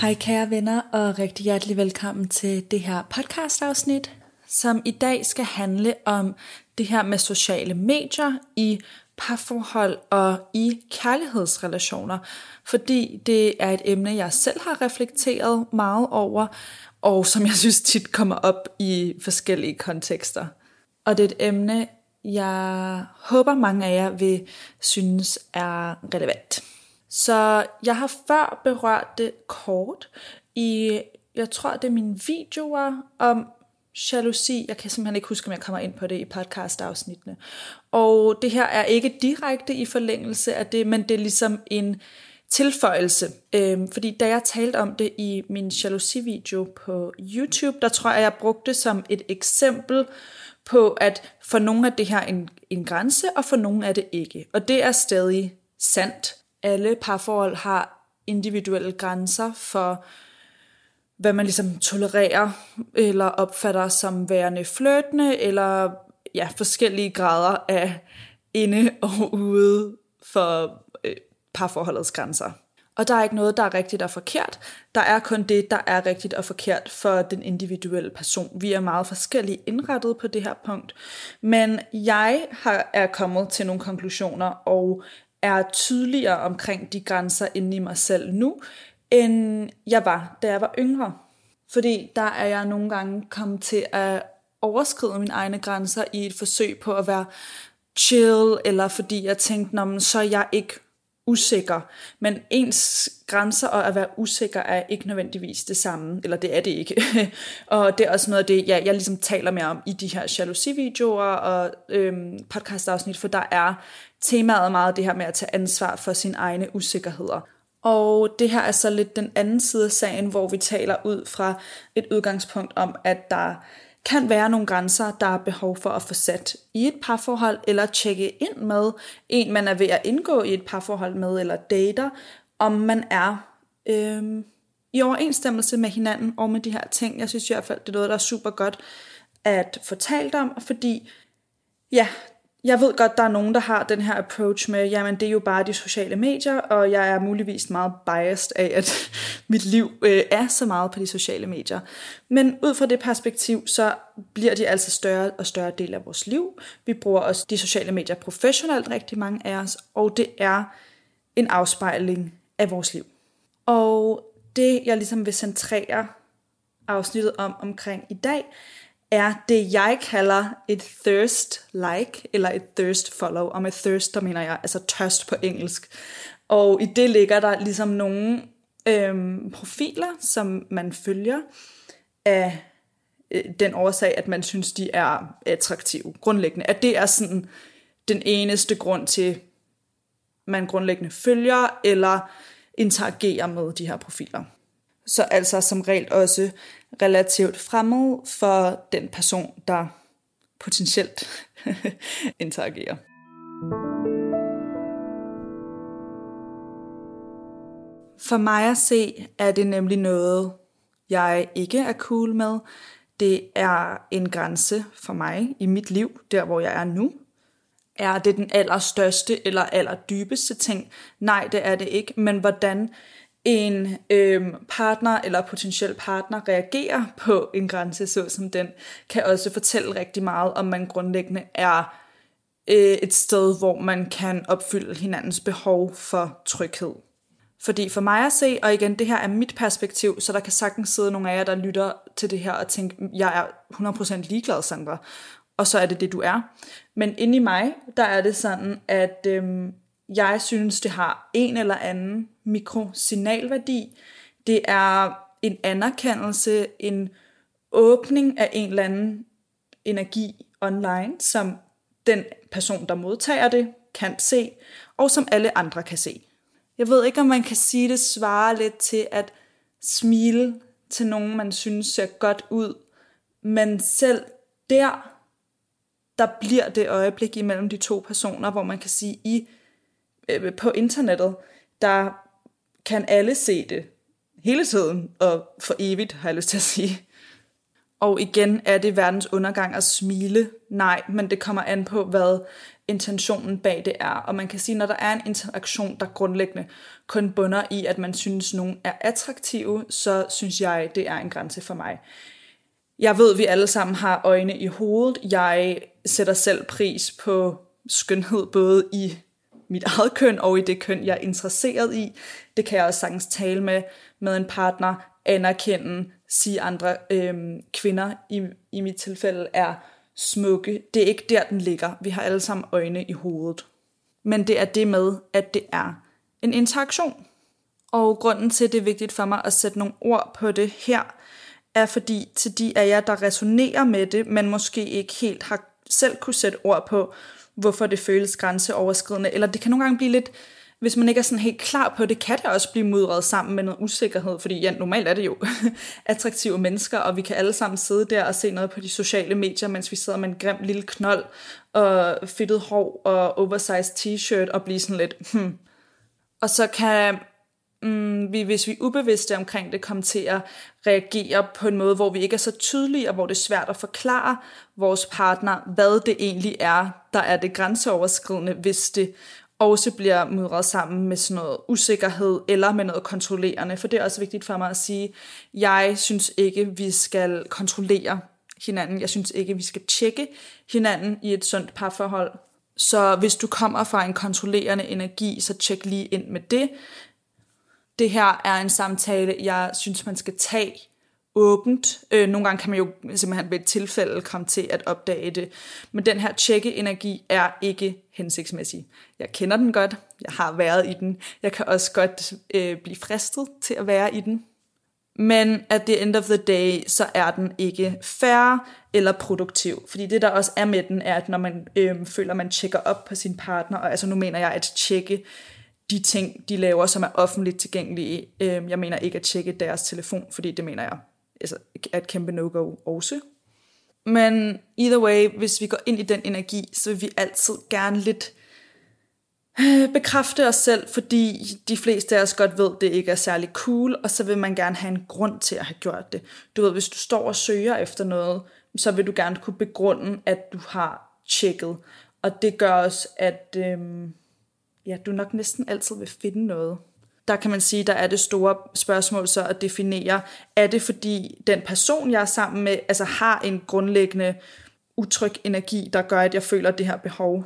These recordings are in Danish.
Hej kære venner, og rigtig hjertelig velkommen til det her podcast-afsnit, som i dag skal handle om det her med sociale medier i parforhold og i kærlighedsrelationer, fordi det er et emne, jeg selv har reflekteret meget over, og som jeg synes tit kommer op i forskellige kontekster. Og det er et emne, jeg håber mange af jer vil synes er relevant. Så jeg har før berørt det kort i, jeg tror det er mine videoer om jalousi. Jeg kan simpelthen ikke huske, om jeg kommer ind på det i podcast-afsnittene. Og det her er ikke direkte i forlængelse af det, men det er ligesom en tilføjelse. Øhm, fordi da jeg talte om det i min jalousi-video på YouTube, der tror jeg, jeg brugte det som et eksempel på, at for nogle af det her en, en grænse, og for nogle er det ikke. Og det er stadig sandt. Alle parforhold har individuelle grænser for, hvad man ligesom tolererer eller opfatter som værende fløtende, eller ja, forskellige grader af inde og ude for øh, parforholdets grænser. Og der er ikke noget, der er rigtigt og forkert. Der er kun det, der er rigtigt og forkert for den individuelle person. Vi er meget forskellige indrettet på det her punkt. Men jeg har, er kommet til nogle konklusioner og er tydeligere omkring de grænser inde i mig selv nu, end jeg var, da jeg var yngre. Fordi der er jeg nogle gange kommet til at overskride mine egne grænser i et forsøg på at være chill, eller fordi jeg tænkte, så er jeg ikke usikker. Men ens grænser og at være usikker er ikke nødvendigvis det samme, eller det er det ikke. og det er også noget af det, jeg, jeg ligesom taler mere om i de her jalousi-videoer og øhm, podcast-afsnit, for der er temaet meget det her med at tage ansvar for sine egne usikkerheder. Og det her er så lidt den anden side af sagen, hvor vi taler ud fra et udgangspunkt om, at der kan være nogle grænser, der er behov for at få sat i et parforhold, eller tjekke ind med en, man er ved at indgå i et parforhold med, eller dater, om man er øhm, i overensstemmelse med hinanden og med de her ting. Jeg synes i hvert fald, det er noget, der er super godt at få talt om, fordi ja, jeg ved godt, der er nogen, der har den her approach med, jamen det er jo bare de sociale medier, og jeg er muligvis meget biased af, at mit liv øh, er så meget på de sociale medier. Men ud fra det perspektiv, så bliver de altså større og større del af vores liv. Vi bruger også de sociale medier professionelt, rigtig mange af os, og det er en afspejling af vores liv. Og det, jeg ligesom vil centrere afsnittet om omkring i dag, er det, jeg kalder et thirst like, eller et thirst follow. Og med thirst, der mener jeg altså tørst på engelsk. Og i det ligger der ligesom nogle øhm, profiler, som man følger af øh, den årsag, at man synes, de er attraktive, grundlæggende. At det er sådan den eneste grund til, man grundlæggende følger eller interagerer med de her profiler. Så altså som regel også relativt fremmed for den person, der potentielt interagerer. For mig at se, er det nemlig noget, jeg ikke er cool med. Det er en grænse for mig i mit liv, der hvor jeg er nu. Er det den allerstørste eller allerdybeste ting? Nej, det er det ikke. Men hvordan en øhm, partner eller potentiel partner reagerer på en grænse, så som den, kan også fortælle rigtig meget, om man grundlæggende er øh, et sted, hvor man kan opfylde hinandens behov for tryghed. Fordi for mig at se, og igen, det her er mit perspektiv, så der kan sagtens sidde nogle af jer, der lytter til det her og tænker, mm, jeg er 100% ligeglad, Sandra, og så er det det, du er. Men inde i mig, der er det sådan, at øhm, jeg synes, det har en eller anden mikrosignalværdi. Det er en anerkendelse, en åbning af en eller anden energi online, som den person, der modtager det, kan se, og som alle andre kan se. Jeg ved ikke, om man kan sige, det svarer lidt til at smile til nogen, man synes ser godt ud, men selv der, der bliver det øjeblik imellem de to personer, hvor man kan sige, i øh, på internettet, der kan alle se det hele tiden, og for evigt, har jeg lyst til at sige. Og igen er det verdens undergang at smile. Nej, men det kommer an på, hvad intentionen bag det er. Og man kan sige, når der er en interaktion, der grundlæggende kun bunder i, at man synes, nogen er attraktive, så synes jeg, det er en grænse for mig. Jeg ved, vi alle sammen har øjne i hovedet. Jeg sætter selv pris på skønhed, både i mit eget køn og i det køn, jeg er interesseret i. Det kan jeg også sagtens tale med, med en partner, anerkende, sige andre øh, kvinder i, i mit tilfælde er smukke. Det er ikke der, den ligger. Vi har alle sammen øjne i hovedet. Men det er det med, at det er en interaktion. Og grunden til, at det er vigtigt for mig at sætte nogle ord på det her, er fordi til de af jer, der resonerer med det, men måske ikke helt har selv kunne sætte ord på, hvorfor det føles grænseoverskridende, eller det kan nogle gange blive lidt, hvis man ikke er sådan helt klar på det, kan det også blive mudret sammen med noget usikkerhed, fordi ja, normalt er det jo attraktive mennesker, og vi kan alle sammen sidde der og se noget på de sociale medier, mens vi sidder med en grim lille knold, og fedtet hår og oversized t-shirt, og blive sådan lidt, hmm. Og så kan mm, vi, hvis vi er ubevidste omkring det, komme til at reagere på en måde, hvor vi ikke er så tydelige, og hvor det er svært at forklare vores partner, hvad det egentlig er, der er det grænseoverskridende, hvis det også bliver mudret sammen med sådan noget usikkerhed eller med noget kontrollerende. For det er også vigtigt for mig at sige, jeg synes ikke, vi skal kontrollere hinanden. Jeg synes ikke, vi skal tjekke hinanden i et sundt parforhold. Så hvis du kommer fra en kontrollerende energi, så tjek lige ind med det det her er en samtale, jeg synes, man skal tage åbent. Øh, nogle gange kan man jo simpelthen ved et tilfælde komme til at opdage det. Men den her tjekke-energi er ikke hensigtsmæssig. Jeg kender den godt. Jeg har været i den. Jeg kan også godt øh, blive fristet til at være i den. Men at the end of the day, så er den ikke færre eller produktiv. Fordi det, der også er med den, er, at når man øh, føler, man tjekker op på sin partner, og altså nu mener jeg at tjekke de ting, de laver, som er offentligt tilgængelige. Øh, jeg mener ikke at tjekke deres telefon, fordi det mener jeg altså, er et kæmpe no-go også. Men either way, hvis vi går ind i den energi, så vil vi altid gerne lidt øh, bekræfte os selv, fordi de fleste af os godt ved, at det ikke er særlig cool, og så vil man gerne have en grund til at have gjort det. Du ved, hvis du står og søger efter noget, så vil du gerne kunne begrunde, at du har tjekket. Og det gør også, at... Øh, ja, du nok næsten altid vil finde noget. Der kan man sige, der er det store spørgsmål så at definere, er det fordi den person, jeg er sammen med, altså har en grundlæggende utryg energi, der gør, at jeg føler det her behov?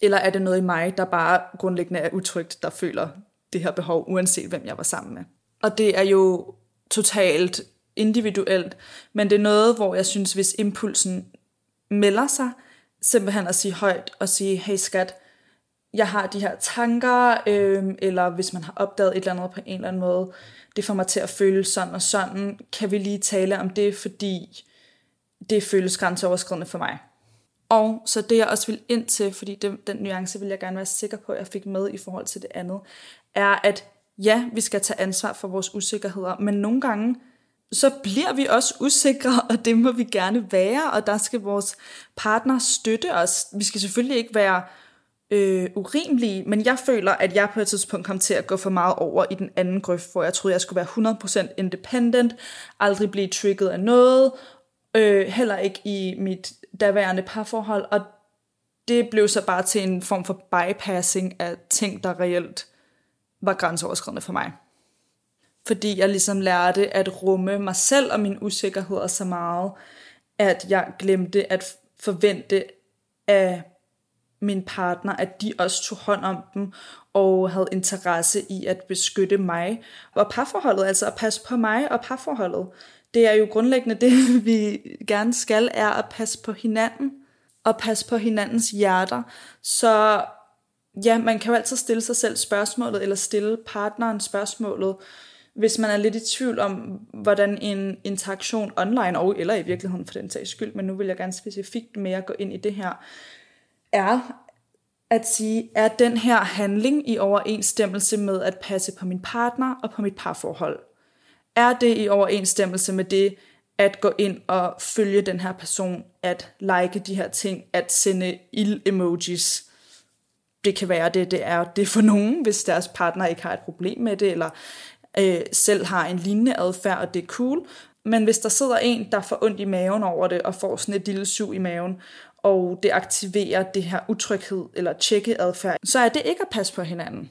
Eller er det noget i mig, der bare grundlæggende er utrygt, der føler det her behov, uanset hvem jeg var sammen med? Og det er jo totalt individuelt, men det er noget, hvor jeg synes, hvis impulsen melder sig, simpelthen at sige højt og sige, hey skat, jeg har de her tanker, øh, eller hvis man har opdaget et eller andet på en eller anden måde, det får mig til at føle sådan og sådan, kan vi lige tale om det, fordi det føles grænseoverskridende for mig. Og så det jeg også vil ind til, fordi det, den nuance vil jeg gerne være sikker på, at jeg fik med i forhold til det andet, er at ja, vi skal tage ansvar for vores usikkerheder, men nogle gange, så bliver vi også usikre, og det må vi gerne være, og der skal vores partner støtte os. Vi skal selvfølgelig ikke være øh, urimelige, men jeg føler, at jeg på et tidspunkt kom til at gå for meget over i den anden grøft, hvor jeg troede, jeg skulle være 100% independent, aldrig blive trigget af noget, øh, heller ikke i mit daværende parforhold, og det blev så bare til en form for bypassing af ting, der reelt var grænseoverskridende for mig. Fordi jeg ligesom lærte at rumme mig selv og mine usikkerheder så meget, at jeg glemte at forvente af min partner, at de også tog hånd om dem og havde interesse i at beskytte mig og parforholdet, altså at passe på mig og parforholdet. Det er jo grundlæggende det, vi gerne skal, er at passe på hinanden og passe på hinandens hjerter. Så ja, man kan jo altid stille sig selv spørgsmålet, eller stille partneren spørgsmålet, hvis man er lidt i tvivl om, hvordan en interaktion online, og eller i virkeligheden for den sags skyld, men nu vil jeg gerne specifikt mere gå ind i det her, er, at sige, er den her handling i overensstemmelse med at passe på min partner og på mit parforhold? Er det i overensstemmelse med det, at gå ind og følge den her person, at like de her ting, at sende ild-emojis? Det kan være det, det er det for nogen, hvis deres partner ikke har et problem med det, eller øh, selv har en lignende adfærd, og det er cool. Men hvis der sidder en, der får ondt i maven over det, og får sådan et lille syv i maven, og det aktiverer det her utryghed eller tjekkeadfærd, så er det ikke at passe på hinanden.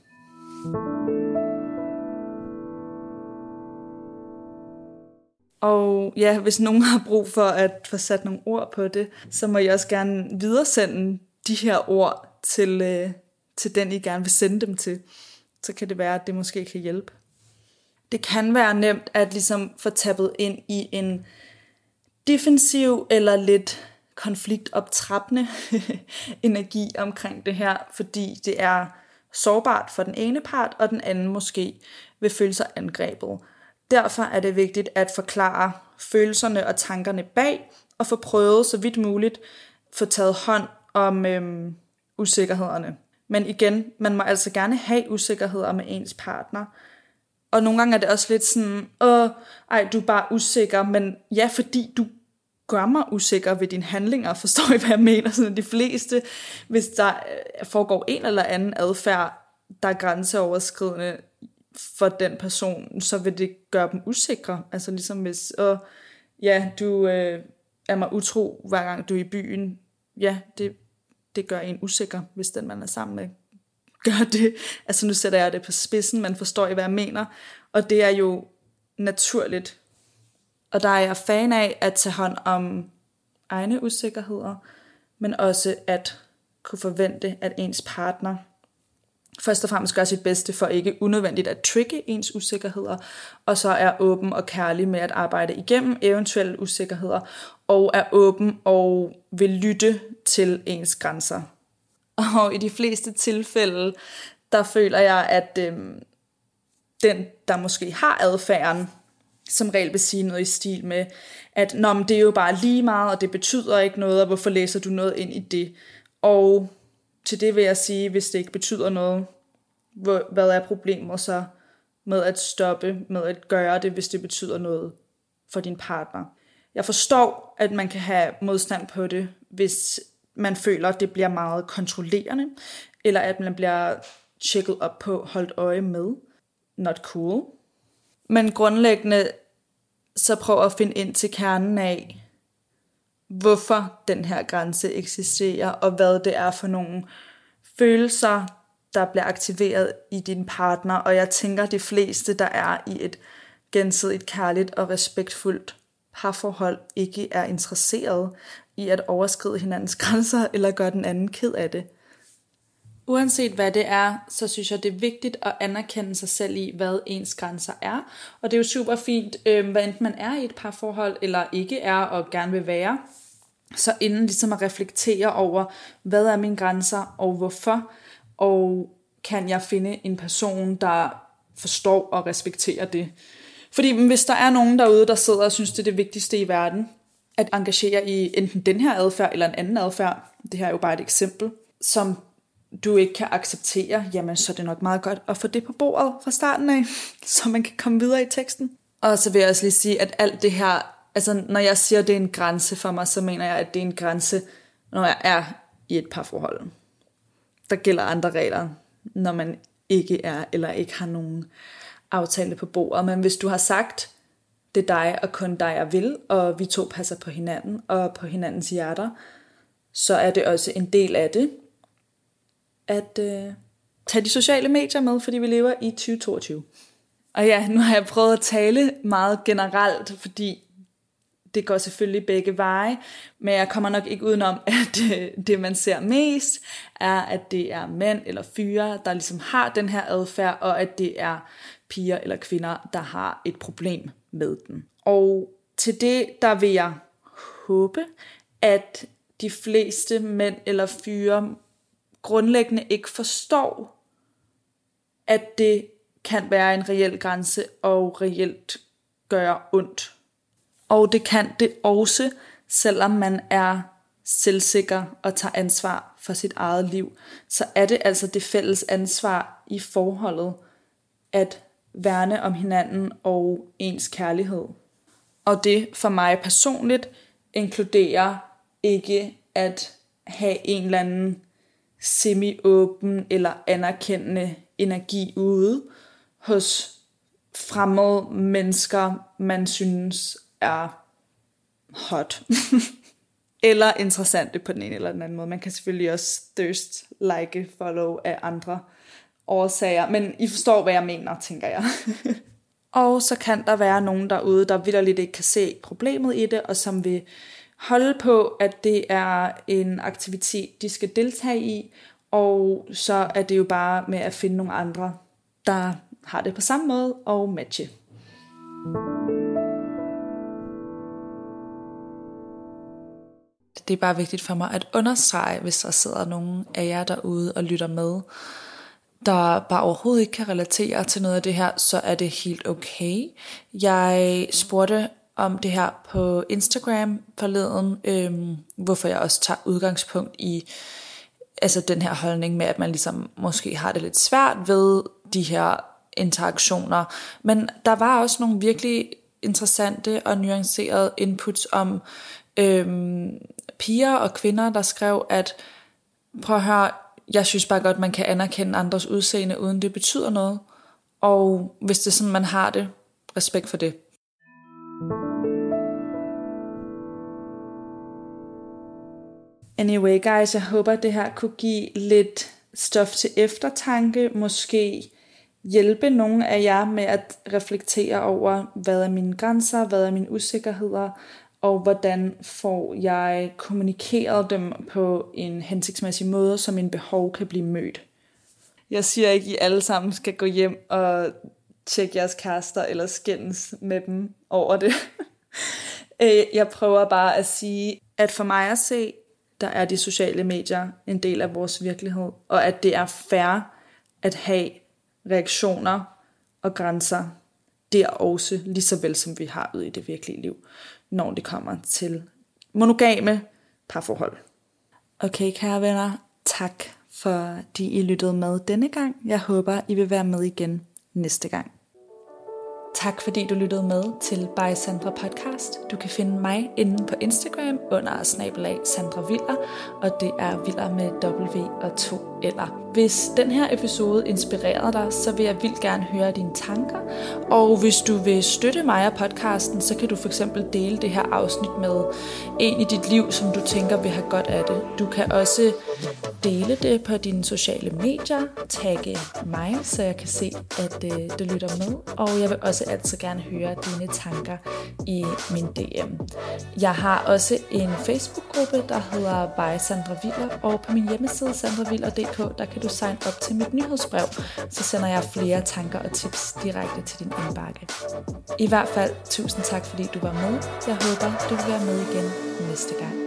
Og ja, hvis nogen har brug for at få sat nogle ord på det, så må jeg også gerne videresende de her ord til, øh, til den, I gerne vil sende dem til. Så kan det være, at det måske kan hjælpe. Det kan være nemt at ligesom få tappet ind i en defensiv eller lidt konfliktoptrappende energi omkring det her, fordi det er sårbart for den ene part, og den anden måske vil føle sig angrebet. Derfor er det vigtigt at forklare følelserne og tankerne bag, og få prøvet så vidt muligt få taget hånd om øhm, usikkerhederne. Men igen, man må altså gerne have usikkerheder med ens partner. Og nogle gange er det også lidt sådan, åh, ej, du er bare usikker, men ja, fordi du gør mig usikker ved dine handlinger, forstår I, hvad jeg mener? Sådan de fleste, hvis der øh, foregår en eller anden adfærd, der er grænseoverskridende for den person, så vil det gøre dem usikre. Altså ligesom hvis, og ja, du øh, er mig utro, hver gang du er i byen. Ja, det, det gør en usikker, hvis den, man er sammen med, gør det. Altså nu sætter jeg det på spidsen, man forstår I, hvad jeg mener. Og det er jo naturligt og der er jeg fan af at tage hånd om egne usikkerheder, men også at kunne forvente, at ens partner først og fremmest gør sit bedste for ikke unødvendigt at trigge ens usikkerheder, og så er åben og kærlig med at arbejde igennem eventuelle usikkerheder, og er åben og vil lytte til ens grænser. Og i de fleste tilfælde, der føler jeg, at øhm, den, der måske har adfærden, som regel vil sige noget i stil med, at Nå, men det er jo bare lige meget, og det betyder ikke noget, og hvorfor læser du noget ind i det? Og til det vil jeg sige, hvis det ikke betyder noget, hvad er problemet så med at stoppe, med at gøre det, hvis det betyder noget for din partner? Jeg forstår, at man kan have modstand på det, hvis man føler, at det bliver meget kontrollerende, eller at man bliver tjekket op på, holdt øje med. Not cool. Men grundlæggende så prøv at finde ind til kernen af, hvorfor den her grænse eksisterer, og hvad det er for nogle følelser, der bliver aktiveret i din partner. Og jeg tænker, de fleste, der er i et gensidigt kærligt og respektfuldt parforhold, ikke er interesseret i at overskride hinandens grænser eller gøre den anden ked af det. Uanset hvad det er, så synes jeg, det er vigtigt at anerkende sig selv i, hvad ens grænser er. Og det er jo super fint, øh, hvad enten man er i et par forhold eller ikke er og gerne vil være. Så inden ligesom at reflektere over, hvad er mine grænser og hvorfor, og kan jeg finde en person, der forstår og respekterer det. Fordi hvis der er nogen derude, der sidder og synes, det er det vigtigste i verden, at engagere i enten den her adfærd eller en anden adfærd, det her er jo bare et eksempel, som du ikke kan acceptere, jamen så er det nok meget godt at få det på bordet fra starten af, så man kan komme videre i teksten. Og så vil jeg også lige sige, at alt det her, altså når jeg siger, at det er en grænse for mig, så mener jeg, at det er en grænse, når jeg er i et par forhold. Der gælder andre regler, når man ikke er, eller ikke har nogen aftale på bordet. Men hvis du har sagt, det er dig og kun dig jeg vil, og vi to passer på hinanden og på hinandens hjerter, så er det også en del af det, at øh, tage de sociale medier med, fordi vi lever i 2022. Og ja, nu har jeg prøvet at tale meget generelt, fordi det går selvfølgelig begge veje, men jeg kommer nok ikke udenom, at øh, det man ser mest, er, at det er mænd eller fyre, der ligesom har den her adfærd, og at det er piger eller kvinder, der har et problem med den. Og til det, der vil jeg håbe, at de fleste mænd eller fyre grundlæggende ikke forstår, at det kan være en reel grænse og reelt gøre ondt. Og det kan det også, selvom man er selvsikker og tager ansvar for sit eget liv, så er det altså det fælles ansvar i forholdet at værne om hinanden og ens kærlighed. Og det for mig personligt inkluderer ikke at have en eller anden semi-åben eller anerkendende energi ude hos fremmede mennesker, man synes er hot. eller interessante på den ene eller den anden måde. Man kan selvfølgelig også thirst, like, follow af andre årsager, men I forstår, hvad jeg mener, tænker jeg. og så kan der være nogen derude, der vidderligt ikke kan se problemet i det, og som vil holde på, at det er en aktivitet, de skal deltage i, og så er det jo bare med at finde nogle andre, der har det på samme måde og matche. Det er bare vigtigt for mig at understrege, hvis der sidder nogen af jer derude og lytter med, der bare overhovedet ikke kan relatere til noget af det her, så er det helt okay. Jeg spurgte om det her på Instagram forleden, øhm, hvorfor jeg også tager udgangspunkt i altså den her holdning med, at man ligesom måske har det lidt svært ved de her interaktioner. Men der var også nogle virkelig interessante og nuancerede inputs om øhm, piger og kvinder, der skrev, at prøv at høre, jeg synes bare godt, man kan anerkende andres udseende, uden det betyder noget. Og hvis det er sådan, man har det, respekt for det. Anyway guys, jeg håber, at det her kunne give lidt stof til eftertanke, måske hjælpe nogle af jer med at reflektere over, hvad er mine grænser, hvad er mine usikkerheder, og hvordan får jeg kommunikeret dem på en hensigtsmæssig måde, så min behov kan blive mødt. Jeg siger ikke, at I alle sammen skal gå hjem og tjekke jeres kærester eller skændes med dem over det. Øh, jeg prøver bare at sige, at for mig at se, der er de sociale medier en del af vores virkelighed, og at det er fair at have reaktioner og grænser der også, lige så vel som vi har ude i det virkelige liv når det kommer til monogame parforhold. Okay, kære venner, tak fordi I lyttede med denne gang. Jeg håber, I vil være med igen næste gang. Tak fordi du lyttede med til By Sandra Podcast. Du kan finde mig inde på Instagram under snabelag Sandra Viller, og det er Viller med W og to eller. Hvis den her episode inspirerede dig, så vil jeg vildt gerne høre dine tanker. Og hvis du vil støtte mig og podcasten, så kan du for eksempel dele det her afsnit med en i dit liv, som du tænker vil have godt af det. Du kan også dele det på dine sociale medier, tagge mig, så jeg kan se, at øh, lytter med. Og jeg vil også altid gerne høre dine tanker i min DM. Jeg har også en Facebook-gruppe, der hedder By Sandra Viller, og på min hjemmeside sandraviller.dk, der kan du signe op til mit nyhedsbrev, så sender jeg flere tanker og tips direkte til din indbakke. I hvert fald, tusind tak fordi du var med. Jeg håber, du vil være med igen næste gang.